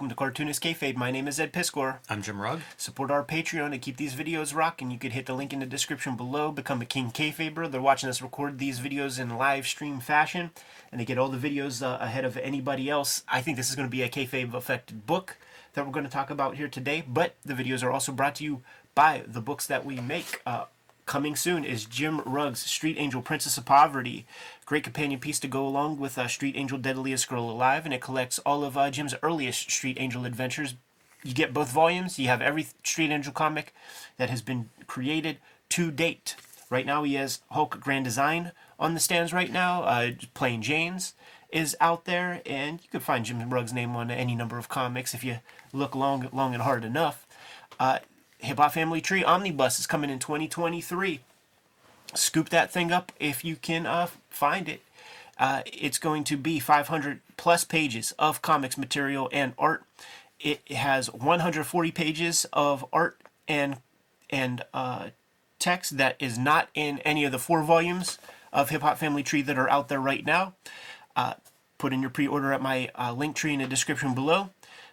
welcome to Cartoonist Kayfabe. My name is Ed Piskor. I'm Jim Rugg. Support our Patreon to keep these videos rocking. You could hit the link in the description below, become a King Kayfaber. They're watching us record these videos in live stream fashion, and they get all the videos uh, ahead of anybody else. I think this is going to be a Kayfabe affected book that we're going to talk about here today, but the videos are also brought to you by the books that we make. Uh, coming soon is Jim Rugg's Street Angel Princess of Poverty. Great companion piece to go along with uh, Street Angel Deadliest Girl Alive, and it collects all of uh, Jim's earliest Street Angel adventures. You get both volumes, you have every Street Angel comic that has been created to date. Right now, he has Hulk Grand Design on the stands right now. Uh, Plain Janes is out there, and you can find Jim Rugg's name on any number of comics if you look long, long and hard enough. Uh, Hip Hop Family Tree Omnibus is coming in 2023. Scoop that thing up if you can uh, find it. Uh, it's going to be 500 plus pages of comics material and art. It has 140 pages of art and and uh, text that is not in any of the four volumes of Hip Hop Family Tree that are out there right now. Uh, put in your pre-order at my uh, link tree in the description below.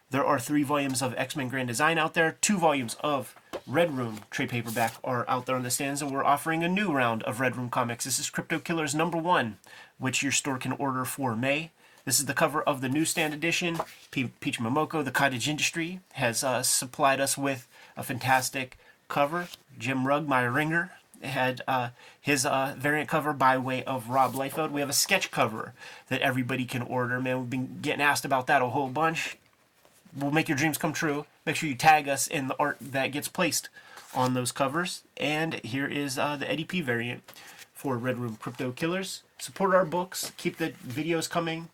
There are three volumes of X Men Grand Design out there, two volumes of Red Room trade paperback are out there on the stands, and we're offering a new round of Red Room comics. This is Crypto Killers number one, which your store can order for May. This is the cover of the newsstand edition. P- Peach Momoko, the cottage industry, has uh, supplied us with a fantastic cover. Jim Rugg, my ringer, had uh, his uh, variant cover by way of Rob Liefeld. We have a sketch cover that everybody can order. Man, we've been getting asked about that a whole bunch We'll make your dreams come true. Make sure you tag us in the art that gets placed on those covers. And here is uh, the Eddie P variant for Red Room Crypto Killers. Support our books. Keep the videos coming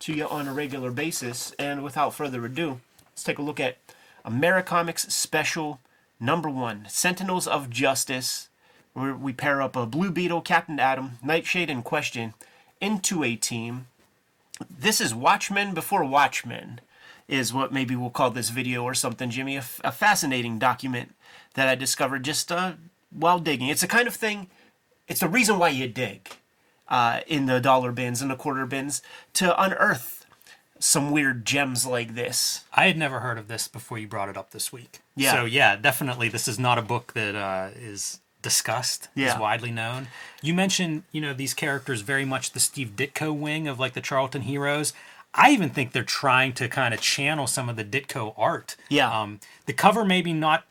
to you on a regular basis. And without further ado, let's take a look at Americomics Special Number One: Sentinels of Justice. Where we pair up a Blue Beetle, Captain Atom, Nightshade, and Question into a team. This is Watchmen before Watchmen is what maybe we'll call this video or something, Jimmy. A, f- a fascinating document that I discovered just uh, while digging. It's the kind of thing, it's the reason why you dig uh, in the dollar bins and the quarter bins to unearth some weird gems like this. I had never heard of this before you brought it up this week. Yeah. So yeah, definitely this is not a book that uh, is discussed, Yeah. is widely known. You mentioned, you know, these characters very much the Steve Ditko wing of like the Charlton heroes. I even think they're trying to kind of channel some of the Ditko art. Yeah. Um, the cover maybe not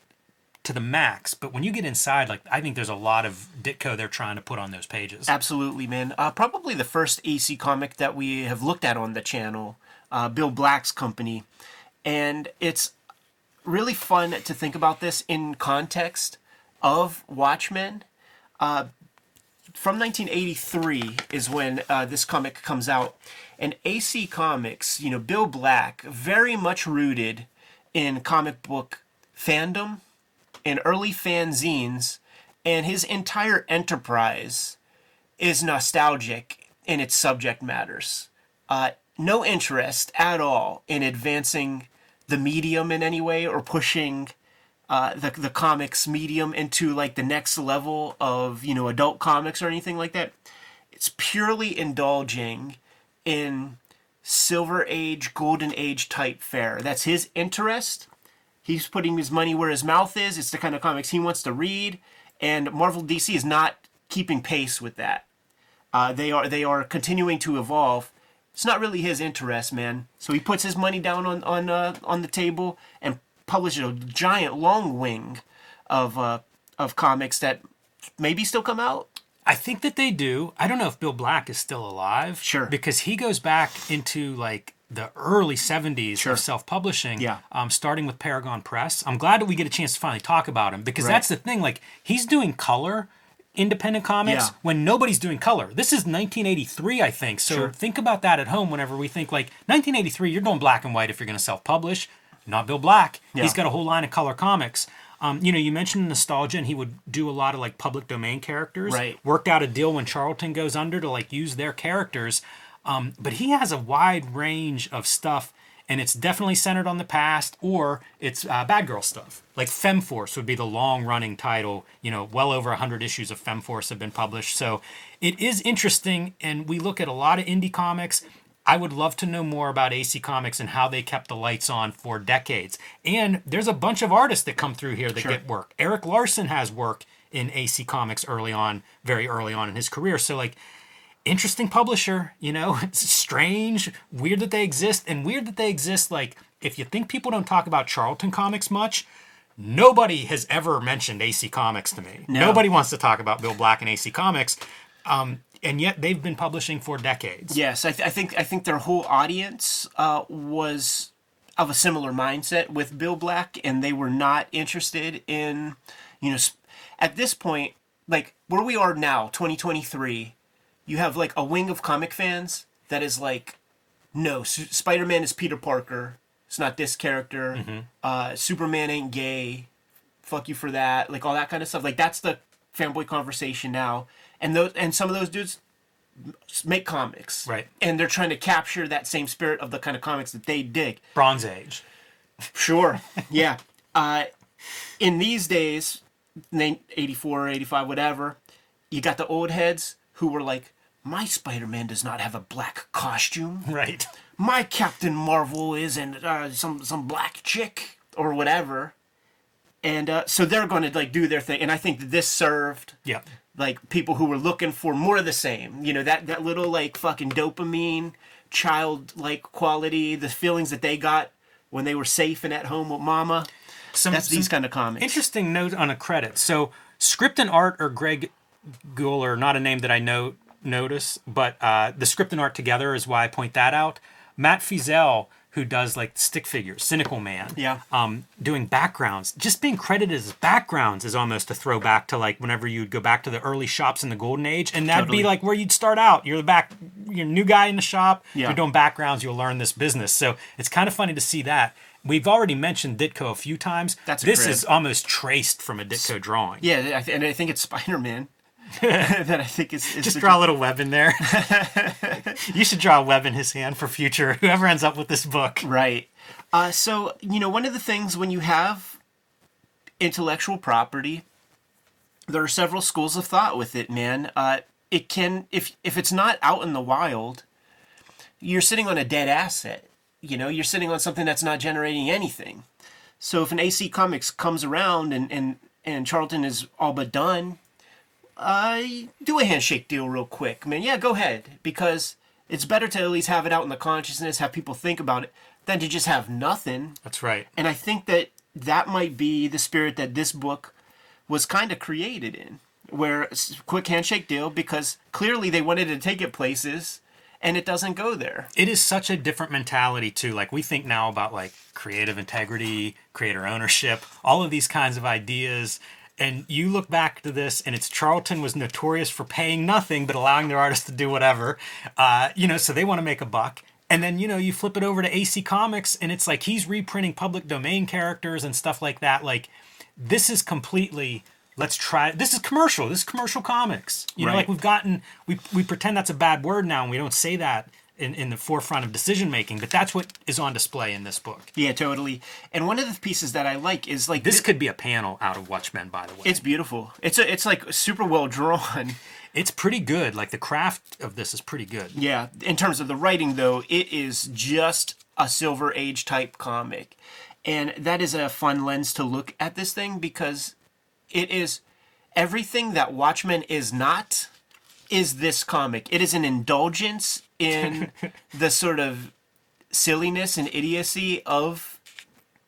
to the max, but when you get inside, like I think there's a lot of Ditko they're trying to put on those pages. Absolutely, man. Uh, probably the first AC comic that we have looked at on the channel, uh, Bill Black's company. And it's really fun to think about this in context of Watchmen. Uh, from 1983 is when uh, this comic comes out. And AC Comics, you know, Bill Black, very much rooted in comic book fandom and early fanzines, and his entire enterprise is nostalgic in its subject matters. Uh, no interest at all in advancing the medium in any way or pushing uh, the the comics medium into like the next level of you know adult comics or anything like that. It's purely indulging in silver age, golden age type fare. That's his interest. He's putting his money where his mouth is. It's the kind of comics he wants to read, and Marvel DC is not keeping pace with that. Uh, they are they are continuing to evolve. It's not really his interest, man. So he puts his money down on on uh, on the table and publishes a giant long wing of uh, of comics that maybe still come out. I think that they do. I don't know if Bill Black is still alive. Sure. Because he goes back into like the early 70s Sure. of self publishing. Yeah. Um, starting with Paragon Press. I'm glad that we get a chance to finally talk about him because Right. that's the thing. Like, he's doing color independent comics Yeah. when nobody's doing color. This is 1983, I think. So Sure. think about that at home whenever we think like 1983, you're going black and white if you're going to self publish. Not Bill Black. Yeah. He's got a whole line of color comics. Um, you know, you mentioned nostalgia, and he would do a lot of like public domain characters. Right. Worked out a deal when Charlton goes under to like use their characters. Um, but he has a wide range of stuff, and it's definitely centered on the past, or it's uh, bad girl stuff. Like Femforce would be the long running title. You know, well over 100 issues of Femforce have been published. So it is interesting, and we look at a lot of indie comics. I would love to know more about AC Comics and how they kept the lights on for decades. And there's a bunch of artists that come through here that Sure. get work. Erik Larsen has work in AC Comics early on, very early on in his career. So like interesting publisher, you know, it's strange, weird that they exist, and weird that they exist. Like, if you think people don't talk about Charlton Comics much, nobody has ever mentioned AC Comics to me. No. Nobody wants to talk about Bill Black and AC Comics, um, and yet they've been publishing for decades. Yes, I, th- I think I think their whole audience uh, was of a similar mindset with Bill Black, and they were not interested in, you know, sp- at this point, like where we are now, 2023, you have like a wing of comic fans that is like, no, S- Spider-Man is Peter Parker. It's not this character. Uh, Superman ain't gay. Fuck you for that. Like all that kind of stuff. Like that's the fanboy conversation now. And those and some of those dudes make comics. Right. And they're trying to capture that same spirit of the kind of comics that they dig. Bronze Age. Sure. yeah. Uh, in these days, nin- 84, 85, whatever, you got the old heads who were like, my Spider Man does not have a black costume. Right. My Captain Marvel isn't uh, some, some black chick or whatever. And uh, so they're going to like do their thing. And I think this served Yeah. Like people who were looking for more of the same. You know, that that little like fucking dopamine, childlike quality, the feelings that they got when they were safe and at home with mama. Some, That's these kind of comics. Interesting note on a credit. So, script and art are Greg Guler, not a name that I know notice, but uh, the script and art together is why I point that out. Matt Feazell, who does like stick figures, Cynicalman, Yeah. um, doing backgrounds, just being credited as backgrounds is almost a throwback to like whenever you'd go back to the early shops in the golden age, and that'd Totally. be like where you'd start out. You're the back, you're a new guy in the shop. Yeah. You're doing backgrounds. You'll learn this business. So it's kind of funny to see that. We've already mentioned Ditko a few times. That's this crib. is almost traced from a Ditko drawing. Yeah, and I think it's Spider Man. that I think is, is Just draw a little web in there. you should draw a web in his hand for future whoever ends up with this book. Right. Uh, so, you know, one of the things when you have intellectual property, there are several schools of thought with it, man. Uh, it can, if if it's not out in the wild, you're sitting on a dead asset. You know, you're sitting on something that's not generating anything. So if an AC Comics comes around and and and Charlton is all but done, uh, do a handshake deal real quick, man. Yeah, go ahead because it's better to at least have it out in the consciousness, have people think about it, than to just have nothing. That's right. And I think that that might be the spirit that this book was kind of created in, where it's quick handshake deal because clearly they wanted to take it places, and it doesn't go there. It is such a different mentality too. Like we think now about like creative integrity, creator ownership, all of these kinds of ideas. And you look back to this, and it's Charlton was notorious for paying nothing but allowing their artists to do whatever. Uh, you know, so they want to make a buck. And then you know you flip it over to AC Comics, and it's like he's reprinting public domain characters and stuff like that. Like this is completely let's try this is commercial this is commercial comics you know Right. like we've gotten we, we pretend that's a bad word now and we don't say that in, in the forefront of decision making but that's what is on display in this book Yeah, totally. And one of the pieces that I like is like this thi- could be a panel out of watchmen by the way It's beautiful. It's a, it's like super well drawn. it's pretty good like the craft of this is pretty good Yeah, in terms of the writing, though, it is just a Silver Age type comic. And that is a fun lens to look at this thing because it is everything that Watchmen is not, is this comic. It is an indulgence in the sort of silliness and idiocy of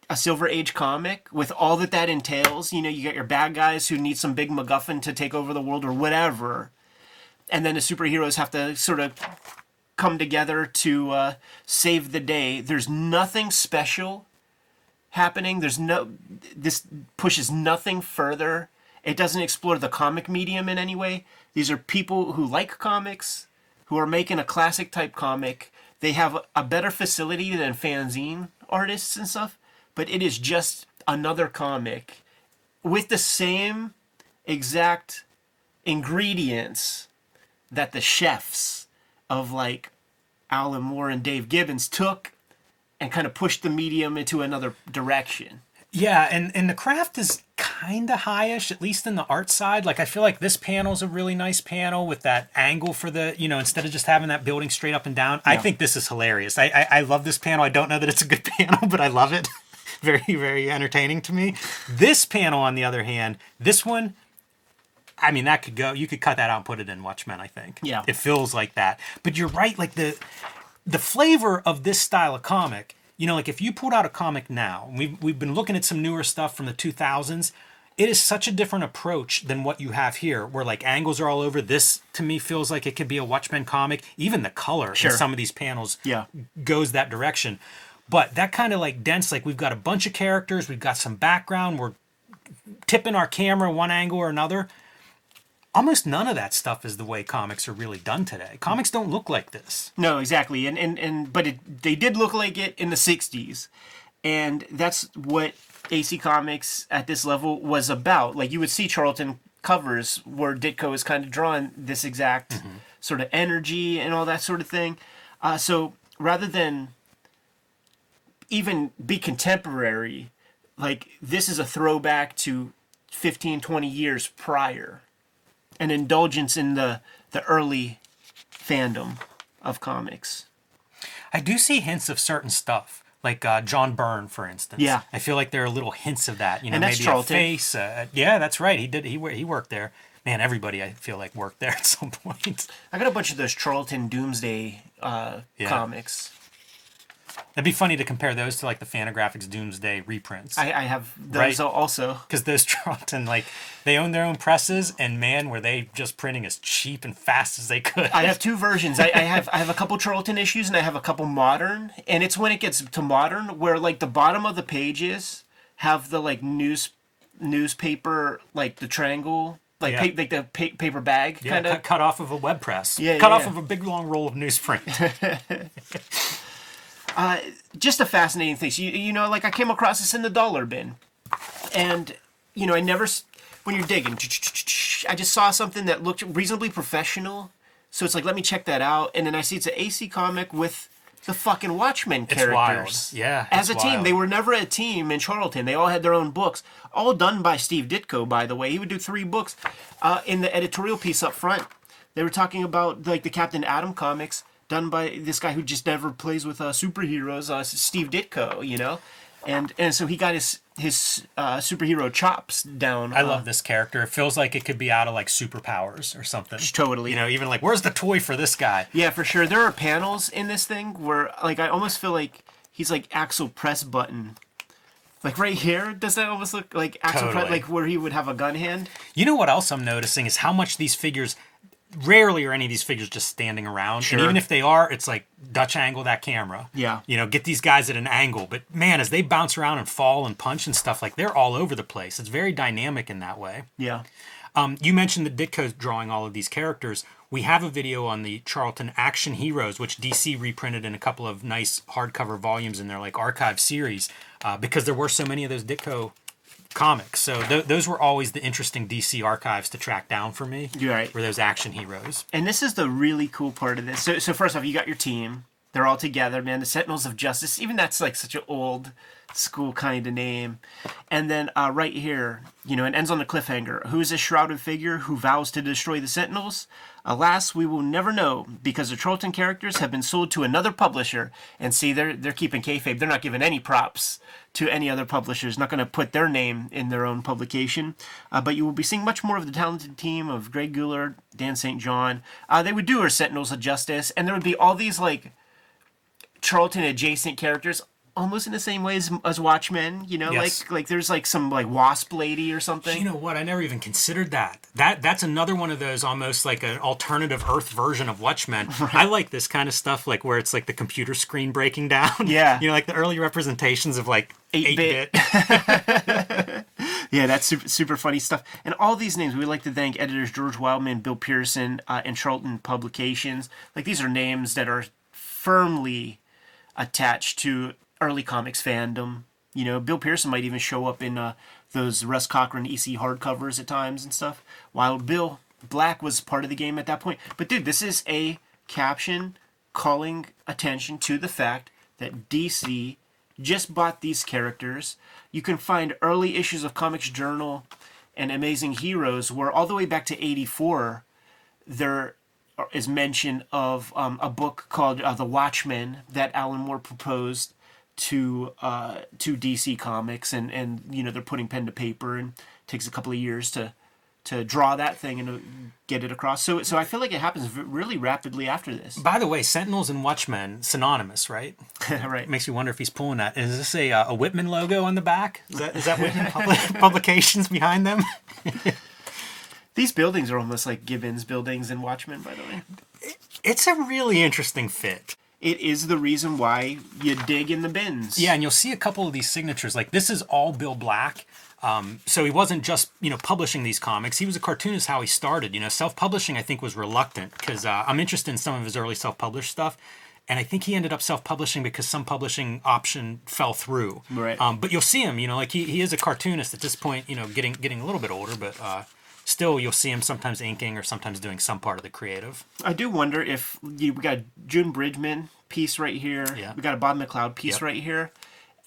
a Silver Age comic with all that that entails. You know, you got your bad guys who need some big MacGuffin to take over the world or whatever. And then the superheroes have to sort of come together to uh, save the day. There's nothing special happening. There's no. This pushes nothing further. It doesn't explore the comic medium in any way. These are people who like comics, who are making a classic type comic. They have a better facility than fanzine artists and stuff, but it is just another comic with the same exact ingredients that the chefs of like Alan Moore and Dave Gibbons took and kind of pushed the medium into another direction. Yeah, and and the craft is kind of highish, at least in the art side. Like I feel like this panel is a really nice panel with that angle for the, you know, instead of just having that building straight up and down. I think this is hilarious. I, I I love this panel. I don't know that it's a good panel, but I love it. very very entertaining to me. This panel, on the other hand, this one. I mean, that could go. You could cut that out and put it in Watchmen. I think. Yeah. It feels like that. But you're right. Like the the flavor of this style of comic, you know, like if you pulled out a comic now, and we've, we've been looking at some newer stuff from the 2000s, it is such a different approach than what you have here, where like angles are all over. This to me feels like it could be a Watchmen comic. Even the color Sure. in some of these panels Yeah. goes that direction. But that kind of like dense, like we've got a bunch of characters, we've got some background, we're tipping our camera one angle or another. Almost none of that stuff is the way comics are really done today. Comics don't look like this. No, exactly. And and and but it, they did look like it in the '60s, and that's what AC Comics at this level was about. Like you would see Charlton covers where Ditko is kind of drawing this exact sort of energy and all that sort of thing. Uh, so rather than even be contemporary, like this is a throwback to 15, 20 years prior, an indulgence in the the early fandom of comics. I do see hints of certain stuff, like uh, John Byrne, for instance. Yeah. I feel like there are little hints of that. You know, maybe Charlton. a face. Uh, yeah, that's right. He did. He he worked there. Man, everybody I feel like worked there at some point. I got a bunch of those Charlton Doomsday uh, Yeah. comics. It'd be funny to compare those to like the Fantagraphics Doomsday reprints. I, I have those Right. also. because those Charlton, like, they own their own presses, and man, were they just printing as cheap and fast as they could. I have two versions. I, I have I have a couple Charlton issues and I have a couple modern. And it's when it gets to modern where like the bottom of the pages have the like news newspaper like the triangle like Yeah. pa- like the pa- paper bag yeah, kind of. cut, cut off of a web press. Yeah, cut yeah, off of a big long roll of newsprint. just a fascinating thing. So you, you know, like I came across this in the dollar bin, and you know, I never when you're digging, I just saw something that looked reasonably professional. So it's like, let me check that out, and then I see it's an AC comic with the fucking Watchmen It's characters. wild. Yeah, as a it's team, they were never a team in Charlton. They all had their own books, all done by Steve Ditko, by the way. He would do three books. Uh, in the editorial piece up front, they were talking about like the Captain Atom comics done by this guy who just never plays with uh, superheroes, uh, Steve Ditko, you know, and and so he got his his uh, superhero chops down. I love this character. It feels like it could be out of like superpowers or something. Totally. You know, even like, where's the toy for this guy? Yeah, for sure. There are panels in this thing where, like, I almost feel like he's like Axel Pressbutton. Like right here, does that almost look like Axel Press, Totally. like where he would have a gun hand? You know what else I'm noticing is how much these figures. Rarely are any of these figures just standing around, Sure. and even if they are, it's like Dutch angle that camera. Yeah. you know, get these guys at an angle. But man, as they bounce around and fall and punch and stuff, like they're all over the place. It's very dynamic in that way. Yeah. Um, you mentioned that Ditko's drawing all of these characters. We have a video on the Charlton Action Heroes, which DC reprinted in a couple of nice hardcover volumes in their like archive series, uh, because there were so many of those Ditko comics. So th- those were always the interesting DC archives to track down for me. You're right. Were those action heroes? And this is the really cool part of this. So, so first off, you got your team. They're all together, man. The Sentinels of Justice. Even that's like such an old school kind of name. And then uh, right here, you know, it ends on a cliffhanger. Who is this shrouded figure who vows to destroy the Sentinels? Alas, we will never know because the Charlton characters have been sold to another publisher. And see, they're they're keeping kayfabe. They're not giving any props to any other publishers. Not going to put their name in their own publication. Uh, but you will be seeing much more of the talented team of Greg Goulart, Dan St. John. Uh, they would do our Sentinels of Justice, and there would be all these like Charlton adjacent characters. Almost in the same way as, as Watchmen, you know, Yes. like like there's like some like Wasp lady or something. You know what? I never even considered that. That that's another one of those almost like an alternative Earth version of Watchmen. I like this kind of stuff, like where it's like the computer screen breaking down. Yeah. you know, like the early representations of like 8-bit. 8-bit. Yeah, that's super, super funny stuff. And all these names, we'd like to thank editors George Wildman, Bill Pearson, uh, and Charlton Publications. Like, these are names that are firmly attached to early comics fandom. You know, Bill Pearson might even show up in uh, those Russ Cochran EC hardcovers at times and stuff. While Bill Black was part of the game at that point. But, dude, this is a caption calling attention to the fact that DC just bought these characters. you can find early issues of Comics Journal and Amazing Heroes, where all the way back to '84, there is mention of um, a book called uh, The Watchmen that Alan Moore proposed to uh, to DC Comics, and and you know they're putting pen to paper, and it takes a couple of years to to draw that thing and get it across. So so I feel like it happens really rapidly after this. By the way, Sentinels and Watchmen synonymous, right? right. Makes me wonder if he's pulling that. Is this a uh, a Whitman logo on the back? Is that is that Whitman Publications behind them? These buildings are almost like Gibbons buildings in Watchmen, by the way. It's a really interesting fit. It is the reason why you dig in the bins. Yeah, and you'll see a couple of these signatures. Like this is all Bill Black. Um, so he wasn't just you know publishing these comics. He was a cartoonist how he started. You know, self-publishing I think was reluctant because uh, I'm interested in some of his early self-published stuff, and I think he ended up self-publishing because some publishing option fell through. Right. Um, but you'll see him. You know, like he, he is a cartoonist at this point. You know, getting getting a little bit older, but uh, still you'll see him sometimes inking or sometimes doing some part of the creative. I do wonder if you, we got a June Brigman piece right here. Yeah. We got a Bob McLeod piece Yep. right here.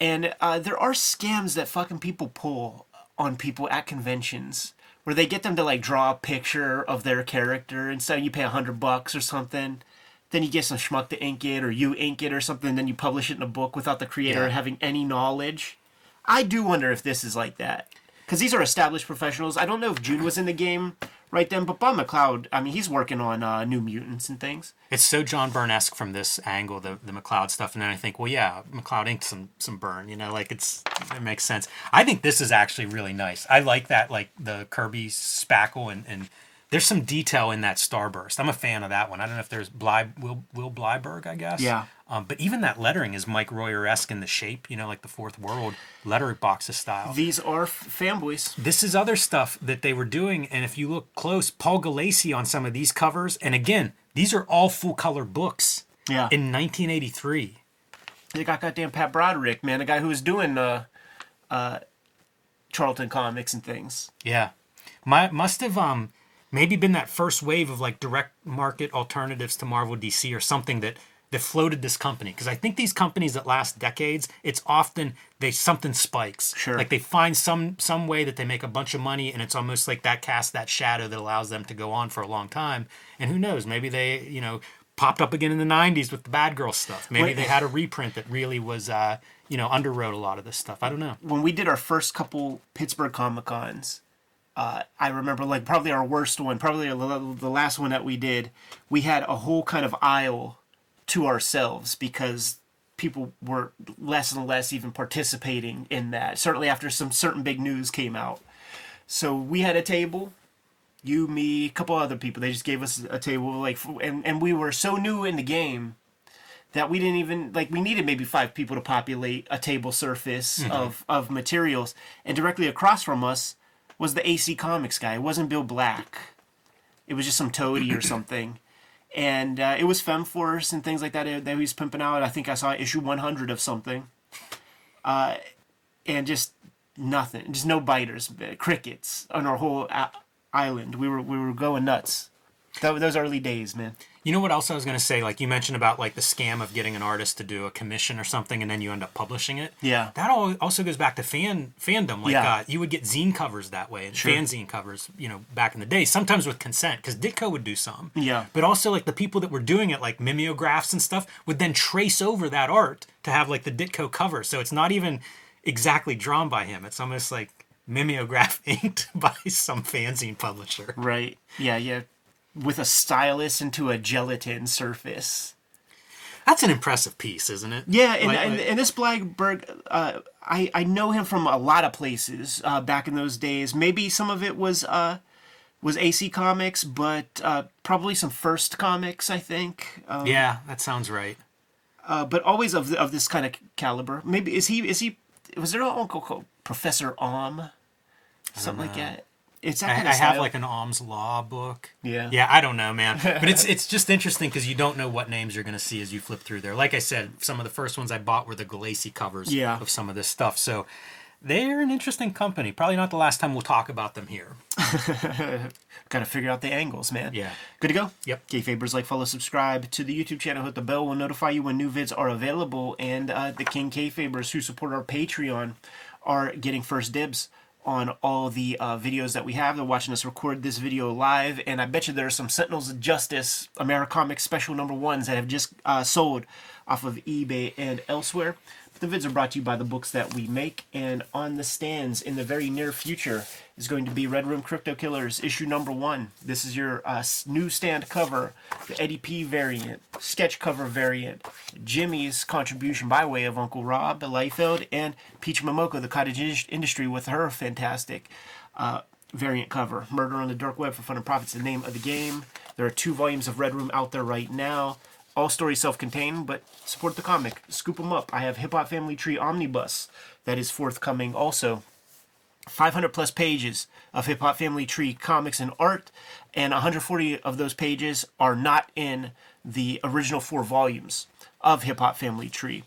And uh, there are scams that fucking people pull on people at conventions where they get them to like draw a picture of their character and so you pay a hundred bucks or something. Then you get some schmuck to ink it or you ink it or something, then you publish it in a book without the creator Yeah. having any knowledge. I do wonder if this is like that. Because these are established professionals. I don't know if June was in the game right then, but Bob McLeod, I mean, he's working on uh, New Mutants and things. It's so John Byrne-esque from this angle, the the McLeod stuff, and then I think, well, yeah, McLeod inked some some Byrne, you know, like it's it makes sense. I think this is actually really nice. I like that, like the Kirby spackle, and and there's some detail in that starburst. I'm a fan of that one. I don't know if there's Bly Will Will Blyberg, I guess. Yeah. Um, but even that lettering is Mike Royer-esque in the shape, you know, like the Fourth World letter boxes style. These are f- fanboys. This is other stuff that they were doing, and if you look close, Paul Galassi on some of these covers, and again, these are all full color books Yeah. in 1983. They got goddamn Pat Broderick, man, the guy who was doing uh, uh, Charlton comics and things. Yeah, my must have um maybe been that first wave of like direct market alternatives to Marvel DC or something that that floated this company. Because I think these companies that last decades it's often they something spikes. Sure. like they find some some way that they make a bunch of money and it's almost like that casts that shadow that allows them to go on for a long time. And who knows? Maybe they you know popped up again in the 90s with the bad girl stuff. Maybe Wait. they had a reprint that really was uh you know underwrote a lot of this stuff. I don't know. When we did our first couple Pittsburgh Comic Cons, uh, I remember like probably our worst one, probably the the last one that we did, we had a whole kind of aisle to ourselves because people were less and less even participating in that. Certainly after some certain big news came out. So we had a table, you, me, a couple other people. They just gave us a table, like, and and we were so new in the game that we didn't even like. We needed maybe five people to populate a table surface mm-hmm. of of materials, and directly across from us was the AC Comics guy. It wasn't Bill Black. It was just some toady or something. And uh, it was Femforce and things like that uh, that he was pimping out. I think I saw issue 100 of something. Uh, and just nothing, just no biters, uh, crickets on our whole island. We were we were going nuts. That, those early days, man. You know what else I was going to say? Like you mentioned about like the scam of getting an artist to do a commission or something, and then you end up publishing it. Yeah. That all also goes back to fan fandom. Like Yeah. uh, you would get zine covers that way, and Sure. fanzine covers. You know, back in the day, sometimes with consent, because Ditko would do some. Yeah. But also like the people that were doing it, like mimeographs and stuff, would then trace over that art to have like the Ditko cover. So it's not even exactly drawn by him. It's almost like mimeograph inked by some fanzine publisher. Right. Yeah, yeah. With a stylus into a gelatin surface. That's an impressive piece, isn't it? Yeah, and, Like- and, and this Blyberg, uh, I, I know him from a lot of places uh, back in those days. Maybe some of it was uh, was AC Comics, but uh, probably some First Comics, I think. Um, yeah, that sounds right. uh, but always of of this kind of caliber. Maybe is he is he was there an uncle called Professor Om, something like that. It's that I, kind I of have like an alms law book. Yeah. Yeah, I don't know, man. But it's it's just interesting because you don't know what names you're going to see as you flip through there. Like I said, some of the first ones I bought were the Galassi covers Yeah. of some of this stuff. So they're an interesting company. Probably not the last time we'll talk about them here. Got to figure out the angles, man. Yeah. Good to go? Yep. Kayfabers, like, follow, subscribe to the YouTube channel. Hit the bell. We'll notify you when new vids are available. And uh, the King Kayfabers who support our Patreon are getting first dibs on all the uh, videos that we have. They're watching us record this video live, and I bet you there are some Sentinels of Justice Americomics special number ones that have just uh, sold off of eBay and elsewhere. The vids are brought to you by the books that we make, and on the stands in the very near future is going to be Red Room Crypto Killers issue number one. This is your uh, new stand cover, the Eddie P variant, sketch cover variant, Jimmy's contribution by way of Uncle Rob the Liefeld, and Peach Momoko, the cottage industry, with her fantastic uh, variant cover. Murder on the Dark Web for Fun and Profits, the name of the game. There are two volumes of Red Room out there right now. All stories self-contained, but support the comic. Scoop them up. I have Hip Hop Family Tree Omnibus that is forthcoming also. 500 plus pages of Hip Hop Family Tree comics and art, and 140 of those pages are not in the original four volumes of Hip Hop Family Tree.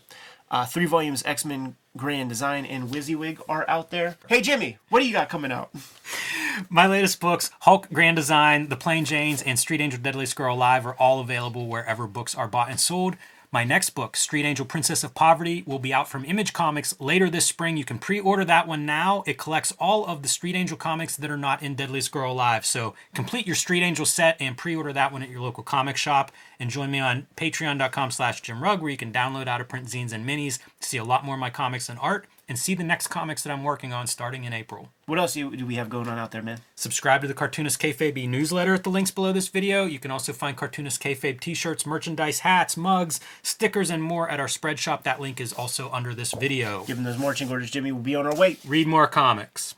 Uh, three volumes X Men Grand Design and Wizzywig are out there. Hey Jimmy, what do you got coming out? My latest books, Hulk Grand Design, The Plain Janes, and Street Angel Deadly Girl Alive, are all available wherever books are bought and sold. My next book, Street Angel Princess of Poverty, will be out from Image Comics later this spring. You can pre order that one now. It collects all of the Street Angel comics that are not in Deadly Girl Alive. So complete your Street Angel set and pre order that one at your local comic shop. And join me on patreon.com slash Jim Rugg, where you can download out of print zines and minis to see a lot more of my comics and art and see the next comics that I'm working on starting in April. What else do we have going on out there, man? Subscribe to the Cartoonist Kayfabe newsletter at the links below this video. You can also find Cartoonist Kayfabe t-shirts, merchandise, hats, mugs, stickers, and more at our spread shop. That link is also under this video. Give them those marching orders, Jimmy. We'll be on our way. Read more comics.